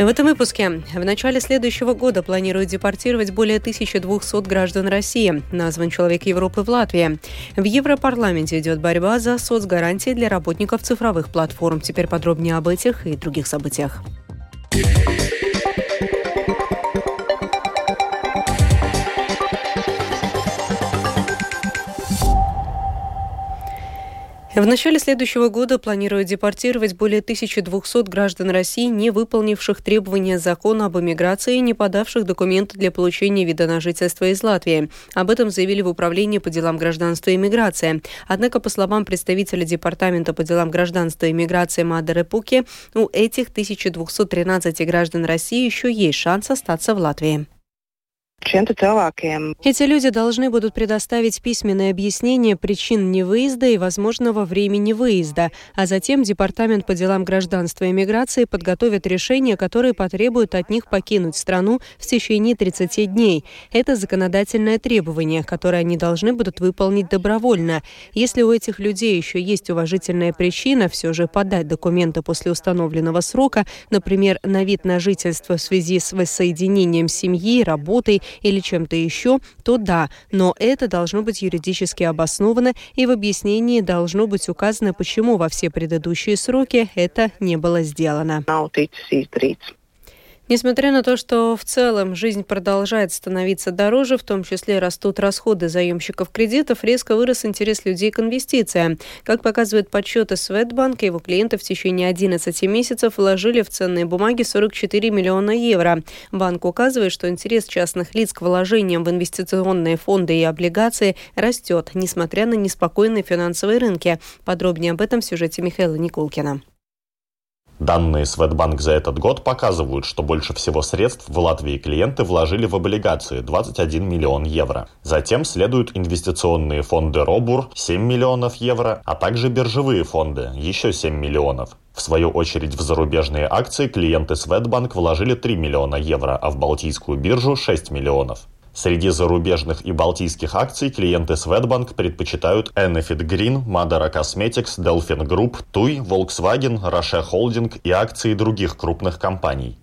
В этом выпуске. В начале следующего года планируют депортировать более 1200 граждан России. Назван человек Европы в Латвии. В Европарламенте идет борьба за соцгарантии для работников цифровых платформ. Теперь подробнее об этих и других событиях. В начале следующего года планируют депортировать более 1200 граждан России, не выполнивших требования закона об эмиграции и не подавших документы для получения вида на жительство из Латвии. Об этом заявили в Управлении по делам гражданства и иммиграции. Однако, по словам представителя Департамента по делам гражданства и иммиграции Мадеры Пуки, у этих 1213 граждан России еще есть шанс остаться в Латвии. Эти люди должны будут предоставить письменное объяснение причин невыезда и возможного времени выезда, а затем Департамент по делам гражданства и миграции подготовит решение, которое потребует от них покинуть страну в течение 30 дней. Это законодательное требование, которое они должны будут выполнить добровольно. Если у этих людей еще есть уважительная причина все же подать документы после установленного срока, например, на вид на жительство в связи с воссоединением семьи, работой или чем-то еще, то да, но это должно быть юридически обосновано, и в объяснении должно быть указано, почему во все предыдущие сроки это не было сделано. Несмотря на то, что в целом жизнь продолжает становиться дороже, в том числе растут расходы заемщиков кредитов, резко вырос интерес людей к инвестициям. Как показывают подсчеты Светбанка, его клиенты в течение 11 месяцев вложили в ценные бумаги 44 миллиона евро. Банк указывает, что интерес частных лиц к вложениям в инвестиционные фонды и облигации растет, несмотря на неспокойные финансовые рынки. Подробнее об этом в сюжете Михаила Никулкина. Данные Светбанк за этот год показывают, что больше всего средств в Латвии клиенты вложили в облигации 21 миллион евро. Затем следуют инвестиционные фонды Робур 7 миллионов евро, а также биржевые фонды еще 7 миллионов. В свою очередь в зарубежные акции клиенты Светбанк вложили 3 миллиона евро, а в Балтийскую биржу 6 миллионов. Среди зарубежных и балтийских акций клиенты Swedbank предпочитают Enefit Green, Madara Cosmetics, Delphin Group, TUI, Volkswagen, Russia Holding и акции других крупных компаний.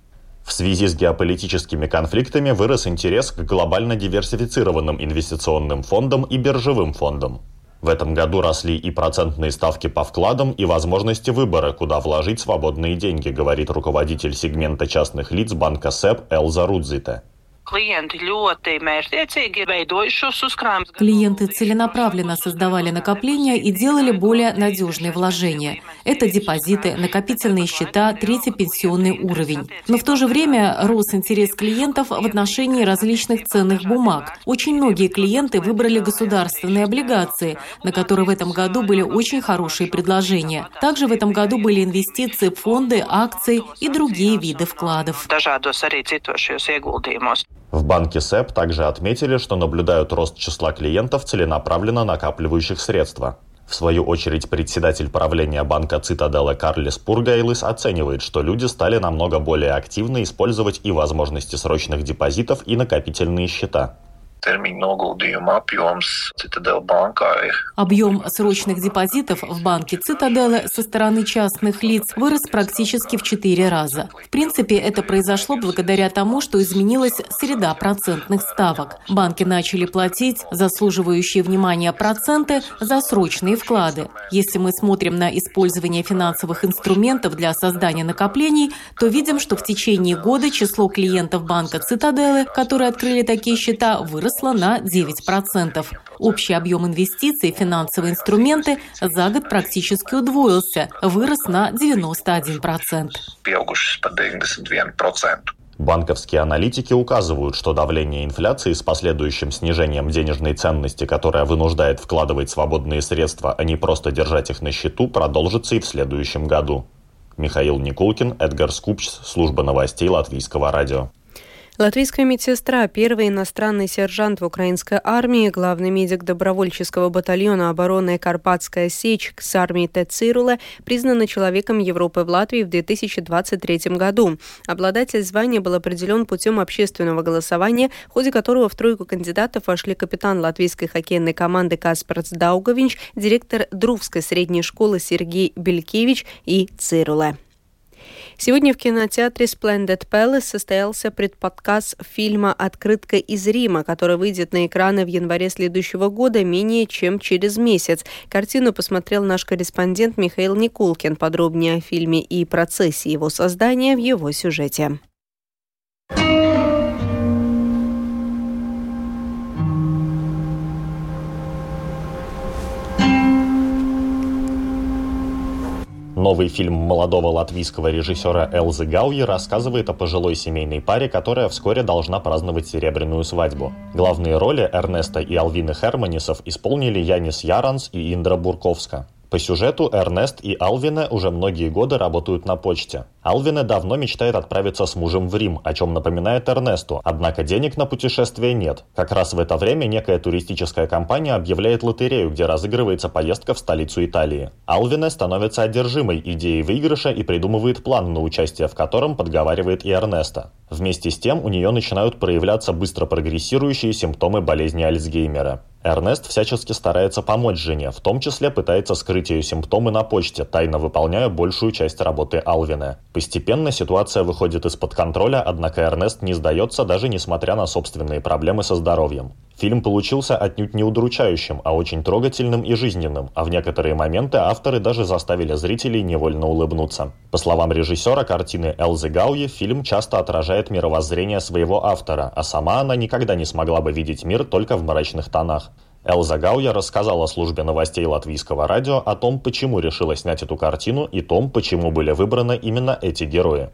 В связи с геополитическими конфликтами вырос интерес к глобально диверсифицированным инвестиционным фондам и биржевым фондам. В этом году росли и процентные ставки по вкладам, и возможности выбора, куда вложить свободные деньги, говорит руководитель сегмента частных лиц банка СЭП Элза Рудзите. Клиенты целенаправленно создавали накопления и делали более надежные вложения. Это депозиты, накопительные счета, третий пенсионный уровень. Но в то же время рос интерес клиентов в отношении различных ценных бумаг. Очень многие клиенты выбрали государственные облигации, на которые в этом году были очень хорошие предложения. Также в этом году были инвестиции в фонды, акции и другие виды вкладов. В банке СЭП также отметили, что наблюдают рост числа клиентов, целенаправленно накапливающих средства. В свою очередь, председатель правления банка Цитадела Карлис Пургайлис оценивает, что люди стали намного более активно использовать и возможности срочных депозитов, и накопительные счета termiņu noguldījumu apjoms Citadel банkai. Объем срочных депозитов в банке Цитаделы со стороны частных лиц вырос практически в четыре раза. В принципе, это произошло благодаря тому, что изменилась среда процентных ставок. Банки начали платить заслуживающие внимания проценты за срочные вклады. Если мы смотрим на использование финансовых инструментов для создания накоплений, то видим, что в течение года число клиентов банка Цитаделы, которые открыли такие счета, выросло выросла на 9%. Общий объем инвестиций в финансовые инструменты за год практически удвоился, вырос на 91%. Банковские аналитики указывают, что давление инфляции с последующим снижением денежной ценности, которая вынуждает вкладывать свободные средства, а не просто держать их на счету, продолжится и в следующем году. Михаил Никулкин, Эдгар Скупч, служба новостей Латвийского радио. Латвийская медсестра, первый иностранный сержант в украинской армии, главный медик добровольческого батальона обороны «Карпатская сечь» с армии Тецируле, признана человеком Европы в Латвии в 2023 году. Обладатель звания был определен путем общественного голосования, в ходе которого в тройку кандидатов вошли капитан латвийской хоккейной команды Каспарц Даугович, директор Друвской средней школы Сергей Белькевич и Цируле. Сегодня в кинотеатре Splendid Palace состоялся предподказ фильма «Открытка из Рима», который выйдет на экраны в январе следующего года менее чем через месяц. Картину посмотрел наш корреспондент Михаил Никулкин. Подробнее о фильме и процессе его создания в его сюжете. Новый фильм молодого латвийского режиссера Элзы Гауи рассказывает о пожилой семейной паре, которая вскоре должна праздновать серебряную свадьбу. Главные роли Эрнеста и Алвины Херманисов исполнили Янис Яранс и Индра Бурковска. По сюжету Эрнест и Алвина уже многие годы работают на почте. Алвина давно мечтает отправиться с мужем в Рим, о чем напоминает Эрнесту, однако денег на путешествие нет. Как раз в это время некая туристическая компания объявляет лотерею, где разыгрывается поездка в столицу Италии. Алвина становится одержимой идеей выигрыша и придумывает план на участие в котором подговаривает и Эрнеста. Вместе с тем у нее начинают проявляться быстро прогрессирующие симптомы болезни Альцгеймера. Эрнест всячески старается помочь жене, в том числе пытается скрыть ее симптомы на почте, тайно выполняя большую часть работы Алвина. Постепенно ситуация выходит из-под контроля, однако Эрнест не сдается, даже несмотря на собственные проблемы со здоровьем. Фильм получился отнюдь не удручающим, а очень трогательным и жизненным, а в некоторые моменты авторы даже заставили зрителей невольно улыбнуться. По словам режиссера картины Элзы Гауи, фильм часто отражает мировоззрение своего автора, а сама она никогда не смогла бы видеть мир только в мрачных тонах. Элза Гауя рассказала службе новостей латвийского радио о том, почему решила снять эту картину и том, почему были выбраны именно эти герои.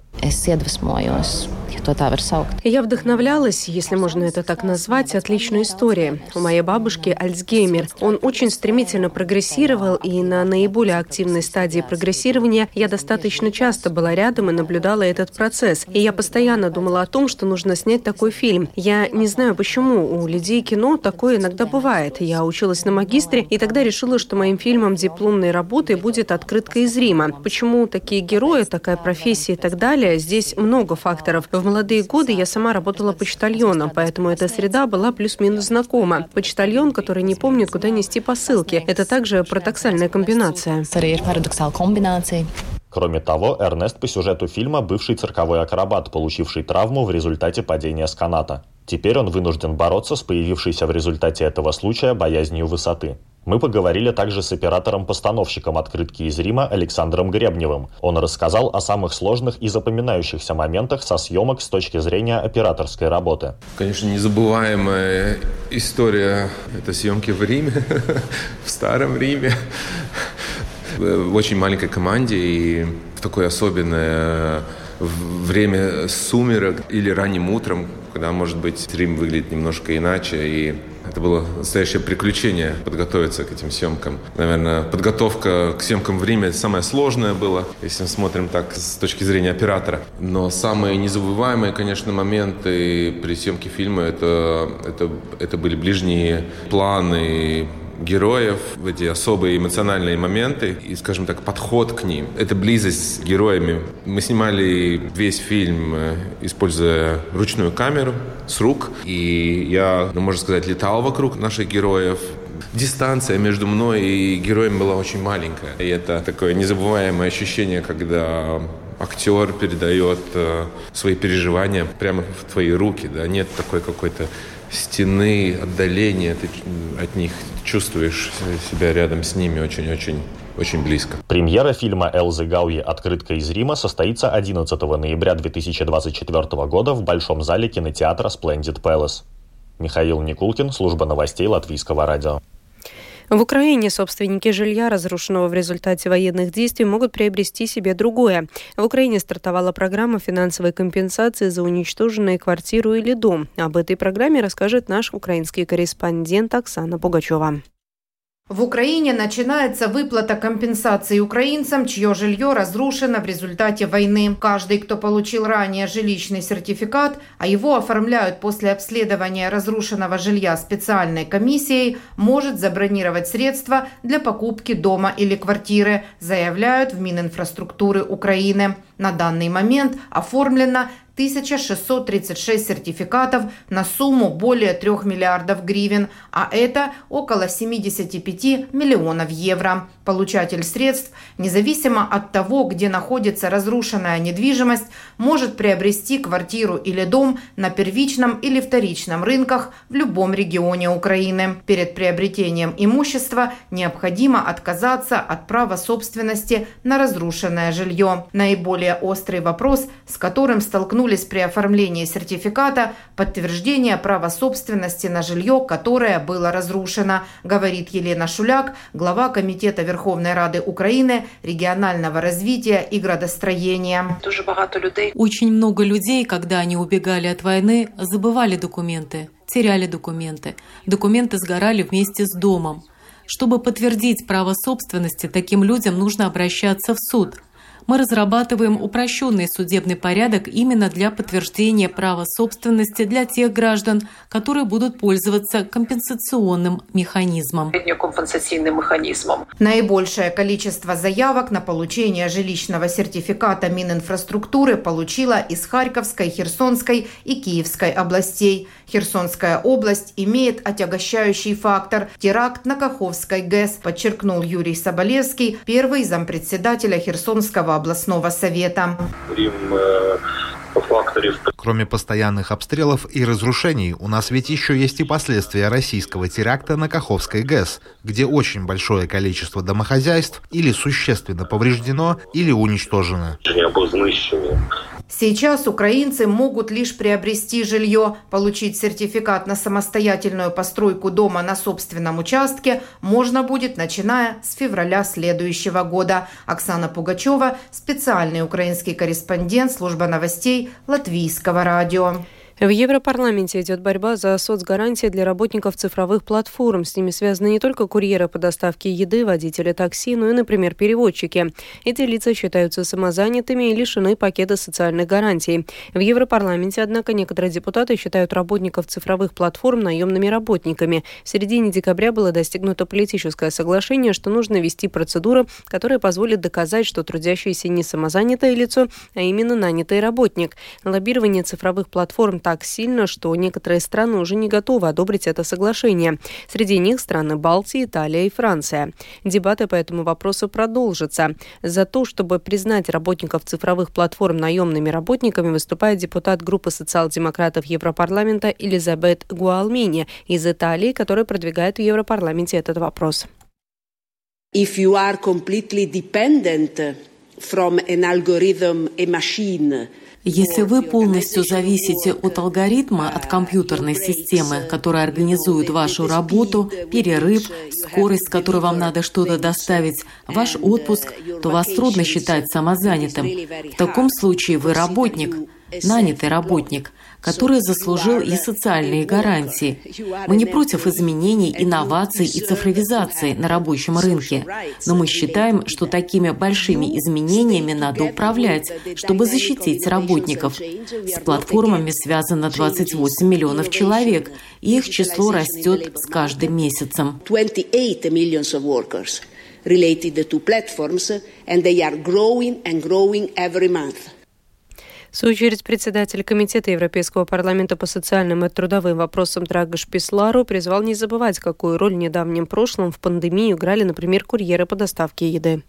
Я вдохновлялась, если можно это так назвать, отличной историей. У моей бабушки Альцгеймер. Он очень стремительно прогрессировал, и на наиболее активной стадии прогрессирования я достаточно часто была рядом и наблюдала этот процесс. И я постоянно думала о том, что нужно снять такой фильм. Я не знаю, почему у людей кино такое иногда бывает. Я училась на магистре, и тогда решила, что моим фильмом дипломной работы будет «Открытка из Рима». Почему такие герои, такая профессия и так далее? Здесь много факторов. В молодые годы я сама работала почтальоном, поэтому эта среда была плюс-минус знакома. Почтальон, который не помнит, куда нести посылки. Это также парадоксальная комбинация. Кроме того, Эрнест по сюжету фильма бывший цирковой акробат, получивший травму в результате падения с каната. Теперь он вынужден бороться с появившейся в результате этого случая боязнью высоты. Мы поговорили также с оператором-постановщиком открытки из Рима Александром Гребневым. Он рассказал о самых сложных и запоминающихся моментах со съемок с точки зрения операторской работы. Конечно, незабываемая история – это съемки в Риме, в Старом Риме, в очень маленькой команде и в такое особенное время сумерок или ранним утром, когда, может быть, Рим выглядит немножко иначе, и это было настоящее приключение подготовиться к этим съемкам. Наверное, подготовка к съемкам в Риме самое сложное было, если мы смотрим так с точки зрения оператора. Но самые незабываемые, конечно, моменты при съемке фильма это, это, это были ближние планы, героев, в эти особые эмоциональные моменты и, скажем так, подход к ним. Это близость с героями. Мы снимали весь фильм, э, используя ручную камеру с рук. И я, ну, можно сказать, летал вокруг наших героев, дистанция между мной и героем была очень маленькая. И это такое незабываемое ощущение, когда актер передает э, свои переживания прямо в твои руки, да, нет такой какой-то стены, отдаления, ты от них чувствуешь себя рядом с ними очень-очень очень близко. Премьера фильма Элзы Гауи «Открытка из Рима» состоится 11 ноября 2024 года в Большом зале кинотеатра Splendid Palace. Михаил Никулкин, служба новостей Латвийского радио. В Украине собственники жилья, разрушенного в результате военных действий, могут приобрести себе другое. В Украине стартовала программа финансовой компенсации за уничтоженные квартиру или дом. Об этой программе расскажет наш украинский корреспондент Оксана Пугачева. В Украине начинается выплата компенсации украинцам, чье жилье разрушено в результате войны. Каждый, кто получил ранее жилищный сертификат, а его оформляют после обследования разрушенного жилья специальной комиссией, может забронировать средства для покупки дома или квартиры, заявляют в Мининфраструктуры Украины. На данный момент оформлено 1636 сертификатов на сумму более 3 миллиардов гривен, а это около 75 миллионов евро. Получатель средств, независимо от того, где находится разрушенная недвижимость, может приобрести квартиру или дом на первичном или вторичном рынках в любом регионе Украины. Перед приобретением имущества необходимо отказаться от права собственности на разрушенное жилье. Наиболее острый вопрос, с которым столкнулись при оформлении сертификата – подтверждение права собственности на жилье, которое было разрушено, говорит Елена Шуляк, глава Комитета Верховной Рады Украины, регионального развития и градостроения. Очень много людей, когда они убегали от войны, забывали документы, теряли документы. Документы сгорали вместе с домом. Чтобы подтвердить право собственности, таким людям нужно обращаться в суд – мы разрабатываем упрощенный судебный порядок именно для подтверждения права собственности для тех граждан, которые будут пользоваться компенсационным механизмом. Наибольшее количество заявок на получение жилищного сертификата Мининфраструктуры получила из Харьковской, Херсонской и Киевской областей. Херсонская область имеет отягощающий фактор – теракт на Каховской ГЭС, подчеркнул Юрий Соболевский, первый зампредседателя Херсонского областного совета. Э, Кроме постоянных обстрелов и разрушений, у нас ведь еще есть и последствия российского теракта на Каховской ГЭС, где очень большое количество домохозяйств или существенно повреждено, или уничтожено. Сейчас украинцы могут лишь приобрести жилье, получить сертификат на самостоятельную постройку дома на собственном участке можно будет, начиная с февраля следующего года. Оксана Пугачева, специальный украинский корреспондент служба новостей Латвийского радио. В Европарламенте идет борьба за соцгарантии для работников цифровых платформ. С ними связаны не только курьеры по доставке еды, водители такси, но и, например, переводчики. Эти лица считаются самозанятыми и лишены пакета социальных гарантий. В Европарламенте, однако, некоторые депутаты считают работников цифровых платформ наемными работниками. В середине декабря было достигнуто политическое соглашение, что нужно ввести процедуру, которая позволит доказать, что трудящийся не самозанятое лицо, а именно нанятый работник. Лоббирование цифровых платформ так сильно, что некоторые страны уже не готовы одобрить это соглашение. Среди них страны Балтии, Италия и Франция. Дебаты по этому вопросу продолжатся. За то, чтобы признать работников цифровых платформ наемными работниками, выступает депутат группы социал-демократов Европарламента Элизабет Гуалмини из Италии, которая продвигает в Европарламенте этот вопрос. If you are completely dependent from an algorithm, a machine, если вы полностью зависите от алгоритма, от компьютерной системы, которая организует вашу работу, перерыв, скорость, с которой вам надо что-то доставить, ваш отпуск, то вас трудно считать самозанятым. В таком случае вы работник, нанятый работник – который заслужил и социальные гарантии. Мы не против изменений, инноваций и цифровизации на рабочем рынке, но мы считаем, что такими большими изменениями надо управлять, чтобы защитить работников. С платформами связано 28 миллионов человек, и их число растет с каждым месяцем. related to platforms, and they are growing and growing every month. В свою очередь, председатель Комитета Европейского парламента по социальным и трудовым вопросам Драгош Пислару призвал не забывать, какую роль в недавнем прошлом в пандемию играли, например, курьеры по доставке еды.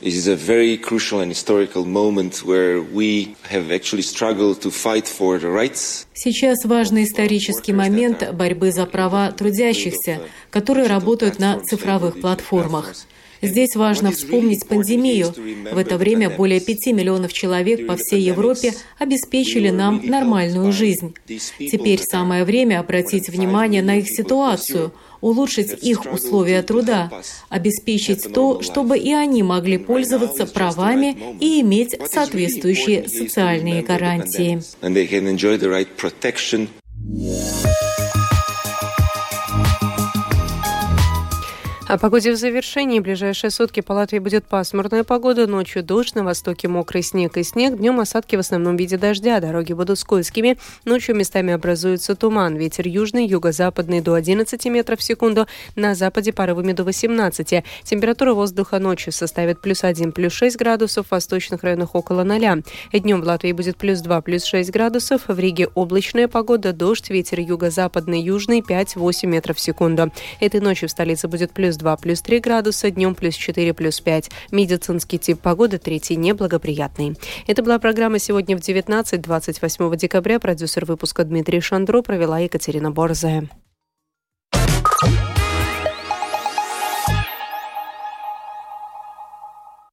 It is a very crucial and historical moment where we have actually struggled to fight for the rights. Сейчас важный исторический момент борьбы за права трудящихся, которые работают на цифровых платформах. Здесь важно вспомнить пандемию. В это время более 5 миллионов человек по всей Европе обеспечили нам нормальную жизнь. Теперь самое время обратить внимание на их ситуацию, улучшить их условия труда, обеспечить то, чтобы и они могли пользоваться правами и иметь соответствующие социальные гарантии. О погоде в завершении. Ближайшие сутки по Латвии будет пасмурная погода. Ночью дождь, на востоке мокрый снег и снег. Днем осадки в основном виде дождя. Дороги будут скользкими. Ночью местами образуется туман. Ветер южный, юго-западный до 11 метров в секунду. На западе порывами до 18. Температура воздуха ночью составит плюс 1, плюс 6 градусов. В восточных районах около 0. Днем в Латвии будет плюс 2, плюс 6 градусов. В Риге облачная погода, дождь, ветер юго-западный, южный 5-8 метров в секунду. Этой ночью в столице будет плюс 2, плюс 3 градуса, днем плюс 4, плюс 5. Медицинский тип погоды третий неблагоприятный. Это была программа «Сегодня в 19.28 декабря». Продюсер выпуска Дмитрий Шандро провела Екатерина Борзая.